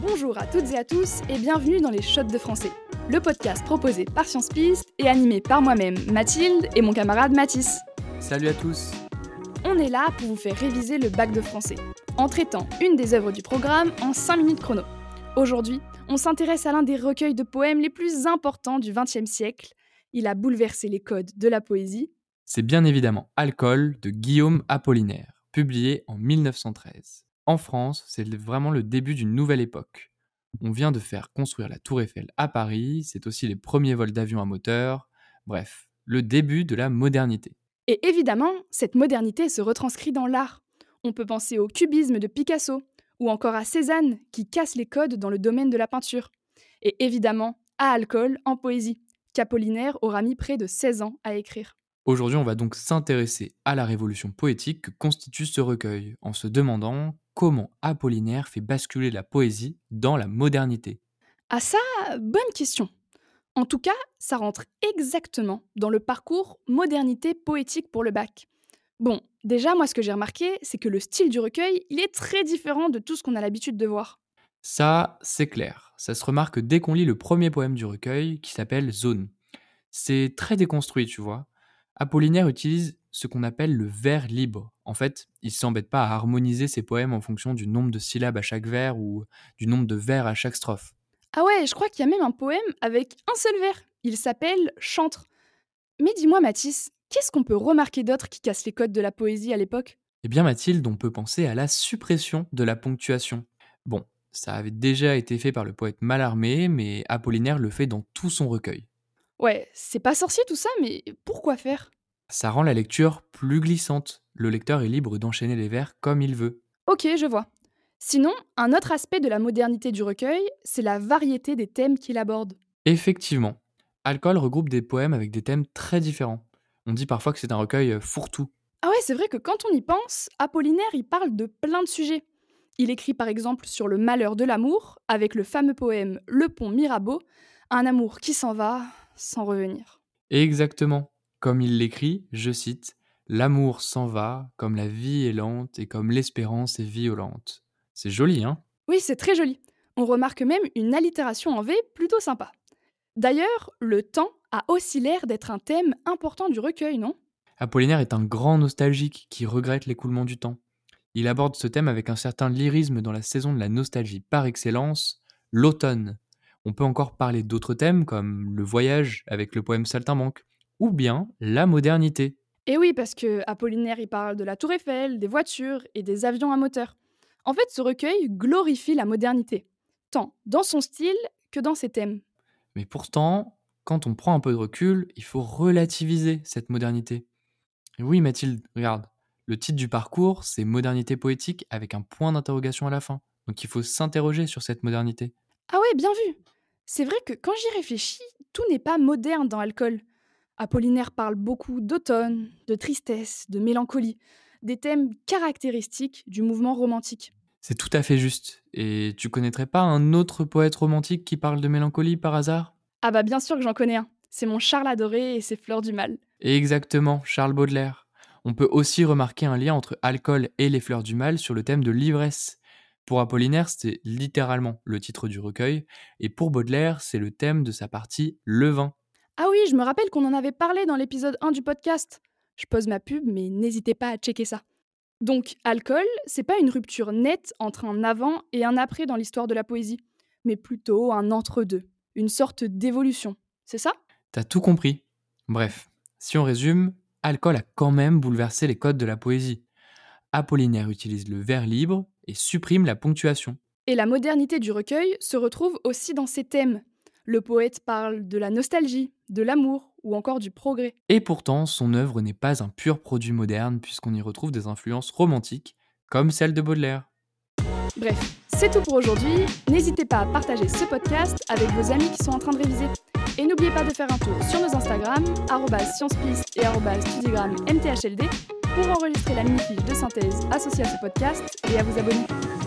Bonjour à toutes et à tous et bienvenue dans les Shots de français, le podcast proposé par Science Piste et animé par moi-même, Mathilde, et mon camarade Mathis. Salut à tous On est là pour vous faire réviser le bac de français, en traitant une des œuvres du programme en 5 minutes chrono. Aujourd'hui, on s'intéresse à l'un des recueils de poèmes les plus importants du XXe siècle. Il a bouleversé les codes de la poésie. C'est bien évidemment Alcool de Guillaume Apollinaire, publié en 1913. En France, c'est vraiment le début d'une nouvelle époque. On vient de faire construire la Tour Eiffel à Paris, c'est aussi les premiers vols d'avions à moteur, bref, le début de la modernité. Et évidemment, cette modernité se retranscrit dans l'art. On peut penser au cubisme de Picasso, ou encore à Cézanne, qui casse les codes dans le domaine de la peinture. Et évidemment, à Alcool en poésie, qu'Apollinaire aura mis près de 16 ans à écrire. Aujourd'hui, on va donc s'intéresser à la révolution poétique que constitue ce recueil, en se demandant comment Apollinaire fait basculer la poésie dans la modernité. Ah ça, bonne question. En tout cas, ça rentre exactement dans le parcours modernité poétique pour le bac. Bon, déjà, moi, ce que j'ai remarqué, c'est que le style du recueil, il est très différent de tout ce qu'on a l'habitude de voir. Ça, c'est clair. Ça se remarque dès qu'on lit le premier poème du recueil, qui s'appelle Zone. C'est très déconstruit, tu vois. Apollinaire utilise ce qu'on appelle le vers libre. En fait, il s'embête pas à harmoniser ses poèmes en fonction du nombre de syllabes à chaque vers ou du nombre de vers à chaque strophe. Ah ouais, je crois qu'il y a même un poème avec un seul vers. Il s'appelle Chantre. Mais dis-moi, Mathis, qu'est-ce qu'on peut remarquer d'autre qui casse les codes de la poésie à l'époque? Eh bien, Mathilde, on peut penser à la suppression de la ponctuation. Bon, ça avait déjà été fait par le poète Mallarmé, mais Apollinaire le fait dans tout son recueil. Ouais, c'est pas sorcier tout ça, mais pourquoi faire? Ça rend la lecture plus glissante. Le lecteur est libre d'enchaîner les vers comme il veut. Ok, je vois. Sinon, un autre aspect de la modernité du recueil, c'est la variété des thèmes qu'il aborde. Effectivement, Alcool regroupe des poèmes avec des thèmes très différents. On dit parfois que c'est un recueil euh, fourre-tout. Ah ouais, c'est vrai que quand on y pense, Apollinaire y parle de plein de sujets. Il écrit par exemple sur le malheur de l'amour, avec le fameux poème Le pont Mirabeau, un amour qui s'en va sans revenir. Exactement. Comme il l'écrit, je cite L'amour s'en va, comme la vie est lente et comme l'espérance est violente. C'est joli, hein? Oui, c'est très joli. On remarque même une allitération en V plutôt sympa. D'ailleurs, le temps a aussi l'air d'être un thème important du recueil, non? Apollinaire est un grand nostalgique qui regrette l'écoulement du temps. Il aborde ce thème avec un certain lyrisme dans la saison de la nostalgie par excellence, l'automne. On peut encore parler d'autres thèmes comme le voyage avec le poème Saltimbanque, ou bien la modernité. Et oui, parce que Apollinaire y parle de la tour Eiffel, des voitures et des avions à moteur. En fait, ce recueil glorifie la modernité, tant dans son style que dans ses thèmes. Mais pourtant, quand on prend un peu de recul, il faut relativiser cette modernité. Et oui, Mathilde, regarde, le titre du parcours, c'est Modernité poétique avec un point d'interrogation à la fin. Donc il faut s'interroger sur cette modernité. Ah ouais, bien vu C'est vrai que quand j'y réfléchis, tout n'est pas moderne dans Alcool. Apollinaire parle beaucoup d'automne, de tristesse, de mélancolie, des thèmes caractéristiques du mouvement romantique. C'est tout à fait juste. Et tu connaîtrais pas un autre poète romantique qui parle de mélancolie par hasard? Ah bah bien sûr que j'en connais un. C'est mon Charles adoré et ses fleurs du mal. Exactement, Charles Baudelaire. On peut aussi remarquer un lien entre alcool et les fleurs du mal sur le thème de l'ivresse. Pour Apollinaire, c'est littéralement le titre du recueil, et pour Baudelaire, c'est le thème de sa partie Le vin. Ah oui, je me rappelle qu'on en avait parlé dans l'épisode 1 du podcast. Je pose ma pub, mais n'hésitez pas à checker ça. Donc, alcool, c'est pas une rupture nette entre un avant et un après dans l'histoire de la poésie, mais plutôt un entre-deux, une sorte d'évolution. C'est ça? T'as tout compris. Bref, si on résume, Alcool a quand même bouleversé les codes de la poésie. Apollinaire utilise le vers libre et supprime la ponctuation. Et la modernité du recueil se retrouve aussi dans ses thèmes. Le poète parle de la nostalgie, de l'amour ou encore du progrès. Et pourtant, son œuvre n'est pas un pur produit moderne puisqu'on y retrouve des influences romantiques, comme celle de Baudelaire. Bref, c'est tout pour aujourd'hui. N'hésitez pas à partager ce podcast avec vos amis qui sont en train de réviser. Et n'oubliez pas de faire un tour sur nos Instagram, sciencepiste et mthld, pour enregistrer la mini-fiche de synthèse associée à ce podcast et à vous abonner.